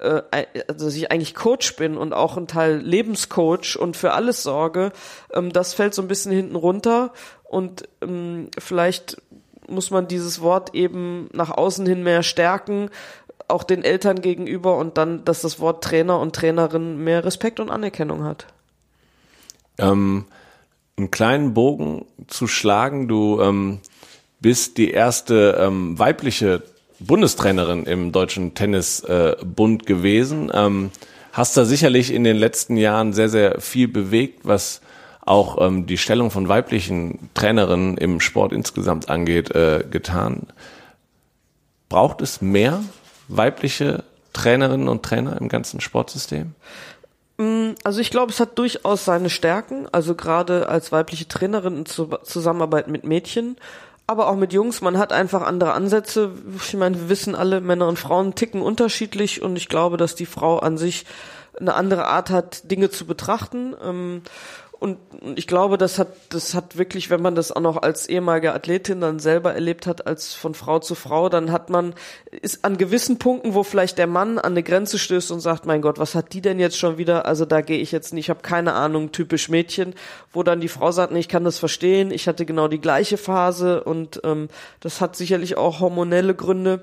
äh, also dass ich eigentlich Coach bin und auch ein Teil Lebenscoach und für alles sorge, ähm, das fällt so ein bisschen hinten runter und ähm, vielleicht muss man dieses Wort eben nach außen hin mehr stärken, auch den Eltern gegenüber und dann, dass das Wort Trainer und Trainerin mehr Respekt und Anerkennung hat. Ähm, einen kleinen Bogen zu schlagen, du ähm, bist die erste ähm, weibliche Bundestrainerin im Deutschen Tennisbund äh, gewesen. Ähm, hast da sicherlich in den letzten Jahren sehr, sehr viel bewegt, was auch ähm, die Stellung von weiblichen Trainerinnen im Sport insgesamt angeht, äh, getan. Braucht es mehr weibliche Trainerinnen und Trainer im ganzen Sportsystem? Mm, also ich glaube, es hat durchaus seine Stärken, also gerade als weibliche Trainerin in Zusammenarbeit mit Mädchen aber auch mit Jungs, man hat einfach andere Ansätze. Ich meine, wir wissen alle, Männer und Frauen ticken unterschiedlich und ich glaube, dass die Frau an sich eine andere Art hat, Dinge zu betrachten. Und ich glaube, das hat, das hat wirklich, wenn man das auch noch als ehemalige Athletin dann selber erlebt hat, als von Frau zu Frau, dann hat man, ist an gewissen Punkten, wo vielleicht der Mann an eine Grenze stößt und sagt, mein Gott, was hat die denn jetzt schon wieder? Also da gehe ich jetzt nicht, ich habe keine Ahnung, typisch Mädchen, wo dann die Frau sagt, nee, ich kann das verstehen, ich hatte genau die gleiche Phase und ähm, das hat sicherlich auch hormonelle Gründe.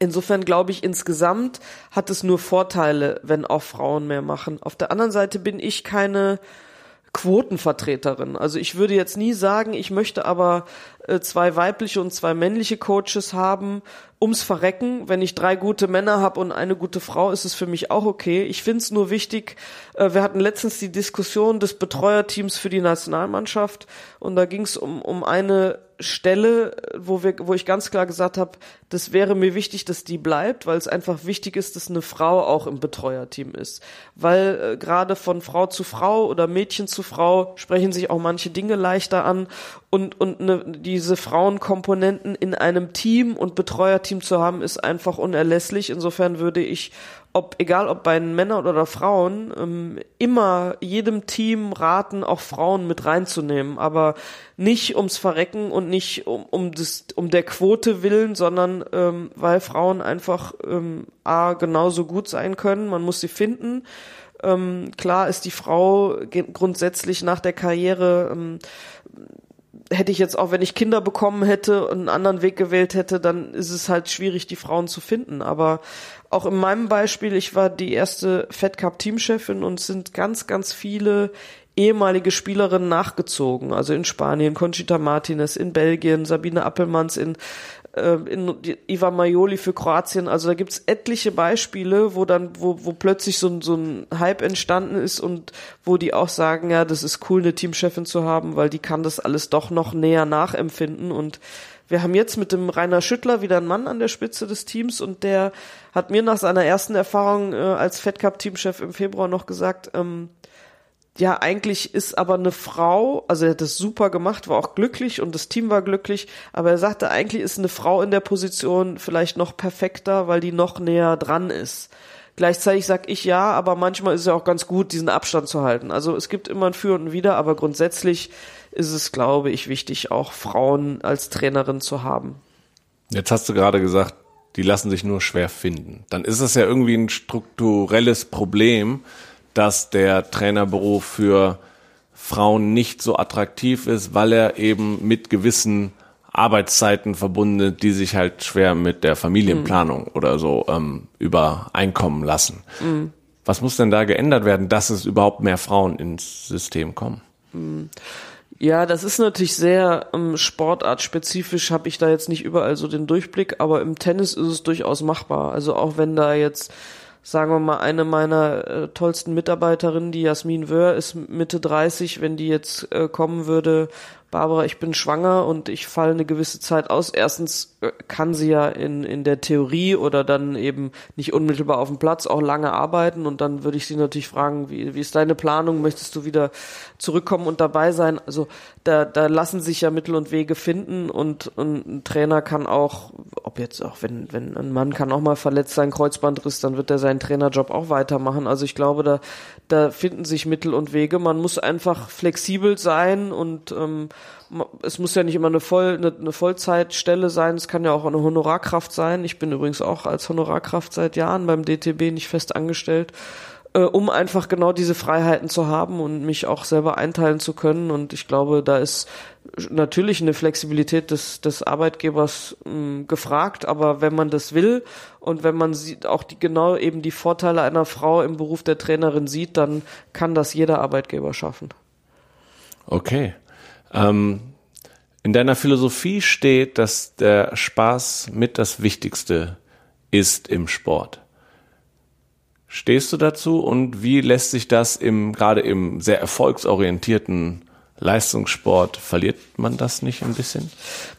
Insofern glaube ich, insgesamt hat es nur Vorteile, wenn auch Frauen mehr machen. Auf der anderen Seite bin ich keine Quotenvertreterin. Also ich würde jetzt nie sagen, ich möchte aber äh, zwei weibliche und zwei männliche Coaches haben, ums Verrecken. Wenn ich drei gute Männer habe und eine gute Frau, ist es für mich auch okay. Ich finde es nur wichtig, äh, wir hatten letztens die Diskussion des Betreuerteams für die Nationalmannschaft und da ging es um, um eine Stelle, wo wir, wo ich ganz klar gesagt habe, das wäre mir wichtig, dass die bleibt, weil es einfach wichtig ist, dass eine Frau auch im Betreuerteam ist. Weil äh, gerade von Frau zu Frau oder Mädchen zu Frau sprechen sich auch manche Dinge leichter an und, und ne, diese Frauenkomponenten in einem Team und Betreuerteam zu haben, ist einfach unerlässlich. Insofern würde ich ob, egal ob bei Männern oder Frauen, ähm, immer jedem Team raten, auch Frauen mit reinzunehmen, aber nicht ums Verrecken und nicht um, um, das, um der Quote willen, sondern ähm, weil Frauen einfach ähm, A, genauso gut sein können, man muss sie finden. Ähm, klar ist die Frau grundsätzlich nach der Karriere ähm, hätte ich jetzt auch, wenn ich Kinder bekommen hätte und einen anderen Weg gewählt hätte, dann ist es halt schwierig, die Frauen zu finden. Aber auch in meinem Beispiel, ich war die erste Fed Cup Teamchefin und sind ganz, ganz viele ehemalige Spielerinnen nachgezogen. Also in Spanien, Conchita Martinez, in Belgien, Sabine Appelmanns, in äh, in Ivan Majoli für Kroatien. Also da gibt's etliche Beispiele, wo dann, wo, wo plötzlich so ein, so ein Hype entstanden ist und wo die auch sagen, ja, das ist cool, eine Teamchefin zu haben, weil die kann das alles doch noch näher nachempfinden und wir haben jetzt mit dem Rainer Schüttler wieder einen Mann an der Spitze des Teams und der hat mir nach seiner ersten Erfahrung äh, als Fed Cup Teamchef im Februar noch gesagt, ähm, ja, eigentlich ist aber eine Frau, also er hat das super gemacht, war auch glücklich und das Team war glücklich, aber er sagte, eigentlich ist eine Frau in der Position vielleicht noch perfekter, weil die noch näher dran ist. Gleichzeitig sag ich ja, aber manchmal ist es ja auch ganz gut, diesen Abstand zu halten. Also es gibt immer ein Für und ein Wider, aber grundsätzlich ist es, glaube ich, wichtig, auch Frauen als Trainerin zu haben. Jetzt hast du gerade gesagt, die lassen sich nur schwer finden. Dann ist es ja irgendwie ein strukturelles Problem, dass der Trainerberuf für Frauen nicht so attraktiv ist, weil er eben mit gewissen Arbeitszeiten verbunden ist, die sich halt schwer mit der Familienplanung mhm. oder so ähm, übereinkommen lassen. Mhm. Was muss denn da geändert werden, dass es überhaupt mehr Frauen ins System kommen? Ja, das ist natürlich sehr ähm, sportartspezifisch, habe ich da jetzt nicht überall so den Durchblick, aber im Tennis ist es durchaus machbar. Also auch wenn da jetzt, sagen wir mal, eine meiner äh, tollsten Mitarbeiterinnen, die Jasmin Wöhr, ist Mitte 30, wenn die jetzt äh, kommen würde, Barbara, ich bin schwanger und ich falle eine gewisse Zeit aus. Erstens äh, kann sie ja in, in der Theorie oder dann eben nicht unmittelbar auf dem Platz auch lange arbeiten und dann würde ich sie natürlich fragen, wie, wie ist deine Planung? Möchtest du wieder zurückkommen und dabei sein? Also da, da lassen sich ja Mittel und Wege finden und, und ein Trainer kann auch, ob jetzt auch, wenn, wenn ein Mann kann auch mal verletzt sein, Kreuzbandriss, dann wird er seinen Trainerjob auch weitermachen. Also ich glaube, da, da finden sich Mittel und Wege. Man muss einfach flexibel sein und ähm, es muss ja nicht immer eine, Voll, eine, eine Vollzeitstelle sein, es kann ja auch eine Honorarkraft sein. Ich bin übrigens auch als Honorarkraft seit Jahren beim DTB nicht fest angestellt, äh, um einfach genau diese Freiheiten zu haben und mich auch selber einteilen zu können. Und ich glaube, da ist natürlich eine Flexibilität des, des Arbeitgebers mh, gefragt, aber wenn man das will und wenn man sieht, auch die, genau eben die Vorteile einer Frau im Beruf der Trainerin sieht, dann kann das jeder Arbeitgeber schaffen. Okay. Ähm, in deiner Philosophie steht, dass der Spaß mit das Wichtigste ist im Sport. Stehst du dazu und wie lässt sich das im, gerade im sehr erfolgsorientierten Leistungssport, verliert man das nicht ein bisschen?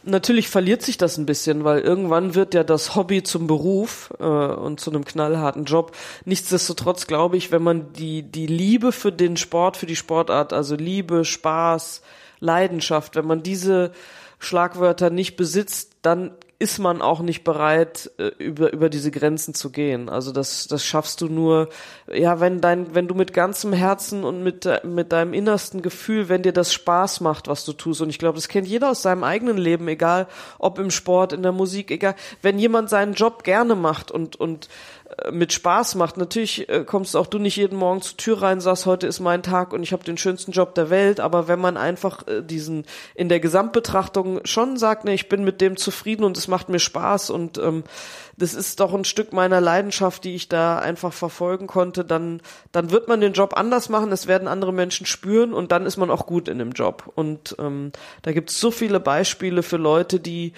Natürlich verliert sich das ein bisschen, weil irgendwann wird ja das Hobby zum Beruf äh, und zu einem knallharten Job. Nichtsdestotrotz glaube ich, wenn man die, die Liebe für den Sport, für die Sportart, also Liebe, Spaß, Leidenschaft, wenn man diese Schlagwörter nicht besitzt, dann ist man auch nicht bereit, äh, über, über diese Grenzen zu gehen. Also das, das schaffst du nur, ja, wenn dein, wenn du mit ganzem Herzen und mit, mit deinem innersten Gefühl, wenn dir das Spaß macht, was du tust. Und ich glaube, das kennt jeder aus seinem eigenen Leben, egal ob im Sport, in der Musik, egal, wenn jemand seinen Job gerne macht und, und mit Spaß macht. Natürlich äh, kommst auch du nicht jeden Morgen zur Tür rein, sagst, heute ist mein Tag und ich habe den schönsten Job der Welt, aber wenn man einfach äh, diesen in der Gesamtbetrachtung schon sagt, ne, ich bin mit dem zufrieden und es macht mir Spaß und ähm, das ist doch ein Stück meiner Leidenschaft, die ich da einfach verfolgen konnte, dann, dann wird man den Job anders machen, es werden andere Menschen spüren und dann ist man auch gut in dem Job. Und ähm, da gibt es so viele Beispiele für Leute, die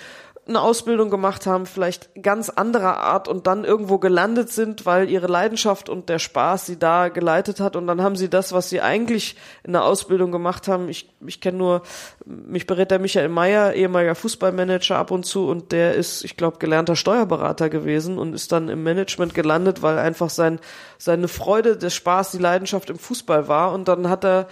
eine Ausbildung gemacht haben, vielleicht ganz anderer Art und dann irgendwo gelandet sind, weil ihre Leidenschaft und der Spaß sie da geleitet hat. Und dann haben sie das, was sie eigentlich in der Ausbildung gemacht haben. Ich, ich kenne nur, mich berät der Michael Meyer, ehemaliger Fußballmanager ab und zu. Und der ist, ich glaube, gelernter Steuerberater gewesen und ist dann im Management gelandet, weil einfach sein, seine Freude, der Spaß, die Leidenschaft im Fußball war. Und dann hat er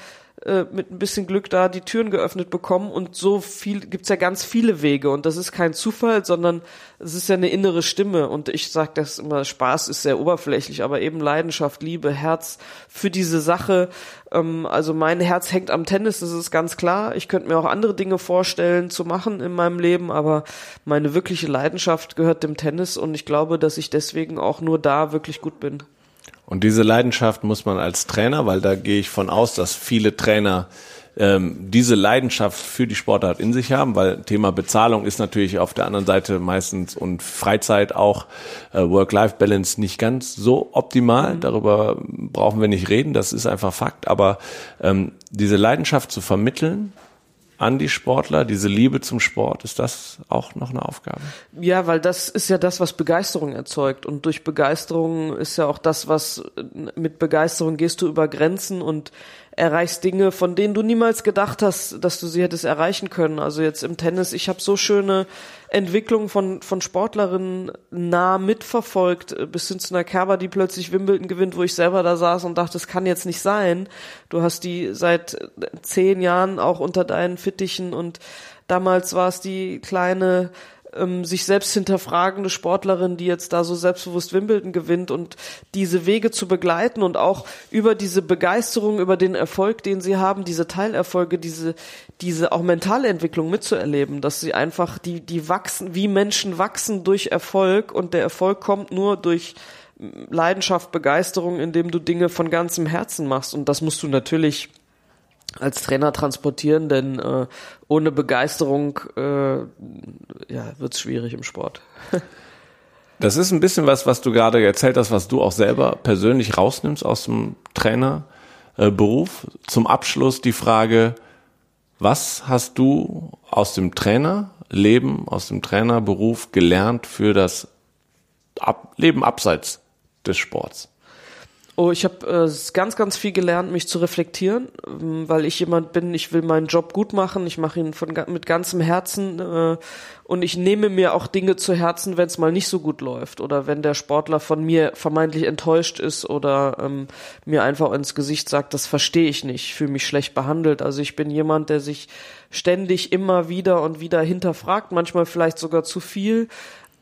äh, mit ein bisschen Glück da die Türen geöffnet bekommen und so viel gibt's ja ganz viele Wege und das ist kein Zufall, sondern es ist ja eine innere Stimme und ich sage das immer, Spaß ist sehr oberflächlich, aber eben Leidenschaft, Liebe, Herz für diese Sache. Ähm, also mein Herz hängt am Tennis, das ist ganz klar. Ich könnte mir auch andere Dinge vorstellen zu machen in meinem Leben, aber meine wirkliche Leidenschaft gehört dem Tennis und ich glaube, dass ich deswegen auch nur da wirklich gut bin. Und diese Leidenschaft muss man als Trainer, weil da gehe ich von aus, dass viele Trainer ähm, diese Leidenschaft für die Sportart in sich haben, weil Thema Bezahlung ist natürlich auf der anderen Seite meistens und Freizeit auch äh, Work-Life-Balance nicht ganz so optimal. Mhm. Darüber brauchen wir nicht reden, das ist einfach Fakt. Aber ähm, diese Leidenschaft zu vermitteln, an die Sportler, diese Liebe zum Sport, ist das auch noch eine Aufgabe? Ja, weil das ist ja das, was Begeisterung erzeugt. Und durch Begeisterung ist ja auch das, was mit Begeisterung gehst du über Grenzen und erreichst Dinge, von denen du niemals gedacht hast, dass du sie hättest erreichen können. Also jetzt im Tennis, ich habe so schöne Entwicklungen von, von Sportlerinnen nah mitverfolgt, bis hin zu einer Kerber, die plötzlich Wimbledon gewinnt, wo ich selber da saß und dachte, das kann jetzt nicht sein. Du hast die seit zehn Jahren auch unter deinen Fittichen und damals war es die kleine ähm, sich selbst hinterfragende Sportlerin, die jetzt da so selbstbewusst Wimbledon gewinnt und diese Wege zu begleiten und auch über diese Begeisterung, über den Erfolg, den sie haben, diese Teilerfolge, diese, diese auch mentale Entwicklung mitzuerleben, dass sie einfach, die, die wachsen, wie Menschen wachsen durch Erfolg und der Erfolg kommt nur durch Leidenschaft, Begeisterung, indem du Dinge von ganzem Herzen machst. Und das musst du natürlich als Trainer transportieren, denn äh, ohne Begeisterung äh, ja, wird es schwierig im Sport. <laughs> Das ist ein bisschen was, was du gerade erzählt hast, was du auch selber persönlich rausnimmst aus dem Trainerberuf. Zum Abschluss die Frage, was hast du aus dem Trainerleben, aus dem Trainerberuf gelernt für das Leben abseits des Sports? Oh, ich habe äh, ganz, ganz viel gelernt, mich zu reflektieren, ähm, weil ich jemand bin, ich will meinen Job gut machen, ich mache ihn von, mit ganzem Herzen äh, und ich nehme mir auch Dinge zu Herzen, wenn es mal nicht so gut läuft oder wenn der Sportler von mir vermeintlich enttäuscht ist oder ähm, mir einfach ins Gesicht sagt, das verstehe ich nicht, fühle mich schlecht behandelt. Also ich bin jemand, der sich ständig immer wieder und wieder hinterfragt, manchmal vielleicht sogar zu viel,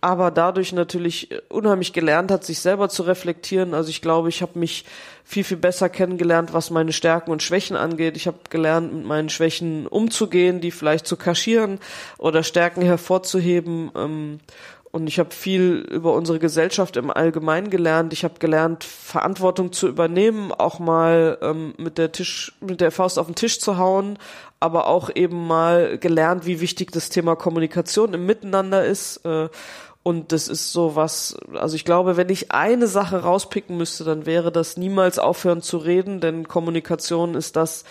aber dadurch natürlich unheimlich gelernt hat, sich selber zu reflektieren. Also ich glaube, ich habe mich viel, viel besser kennengelernt, was meine Stärken und Schwächen angeht. Ich habe gelernt, mit meinen Schwächen umzugehen, die vielleicht zu kaschieren oder Stärken hervorzuheben. Ähm, und ich habe viel über unsere Gesellschaft im Allgemeinen gelernt. Ich habe gelernt, Verantwortung zu übernehmen, auch mal ähm, mit der Tisch, mit der Faust auf den Tisch zu hauen, aber auch eben mal gelernt, wie wichtig das Thema Kommunikation im Miteinander ist. Und das ist so was, also ich glaube, wenn ich eine Sache rauspicken müsste, dann wäre das niemals aufhören zu reden, denn Kommunikation ist das,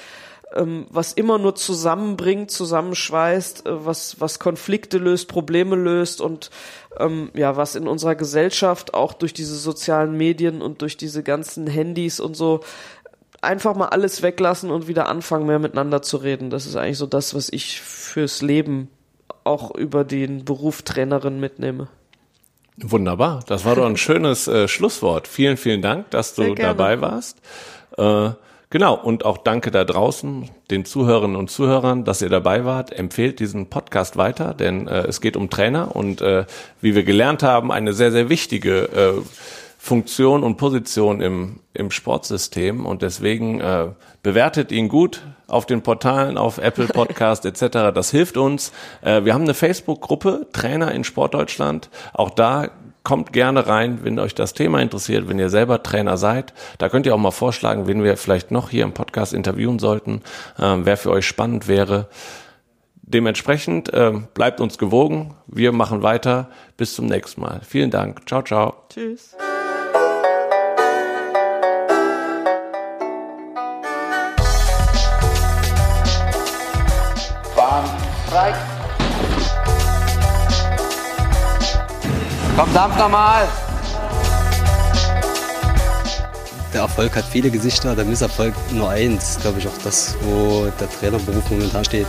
ähm, was immer nur zusammenbringt, zusammenschweißt, äh, was, was Konflikte löst, Probleme löst und ähm, ja, was in unserer Gesellschaft auch durch diese sozialen Medien und durch diese ganzen Handys und so einfach mal alles weglassen und wieder anfangen, mehr miteinander zu reden. Das ist eigentlich so das, was ich fürs Leben auch über den Beruf Trainerin mitnehme. Wunderbar, das war doch ein <laughs> schönes äh, Schlusswort. Vielen, vielen Dank, dass du dabei warst. Äh, genau, und auch danke da draußen, den Zuhörerinnen und Zuhörern, dass ihr dabei wart. Empfehlt diesen Podcast weiter, denn äh, es geht um Trainer und äh, wie wir gelernt haben, eine sehr, sehr wichtige äh, Funktion und Position im, im Sportsystem und deswegen äh, bewertet ihn gut auf den Portalen, auf Apple <laughs> Podcast etc. Das hilft uns. Äh, wir haben eine Facebook-Gruppe Trainer in Sportdeutschland. Auch da kommt gerne rein, wenn euch das Thema interessiert, wenn ihr selber Trainer seid. Da könnt ihr auch mal vorschlagen, wen wir vielleicht noch hier im Podcast interviewen sollten, äh, wer für euch spannend wäre. Dementsprechend äh, bleibt uns gewogen. Wir machen weiter. Bis zum nächsten Mal. Vielen Dank. Ciao, ciao. Tschüss. Komm, dampf nochmal. Der Erfolg hat viele Gesichter, der Misserfolg nur eins, glaube ich auch das, wo der Trainerberuf momentan steht.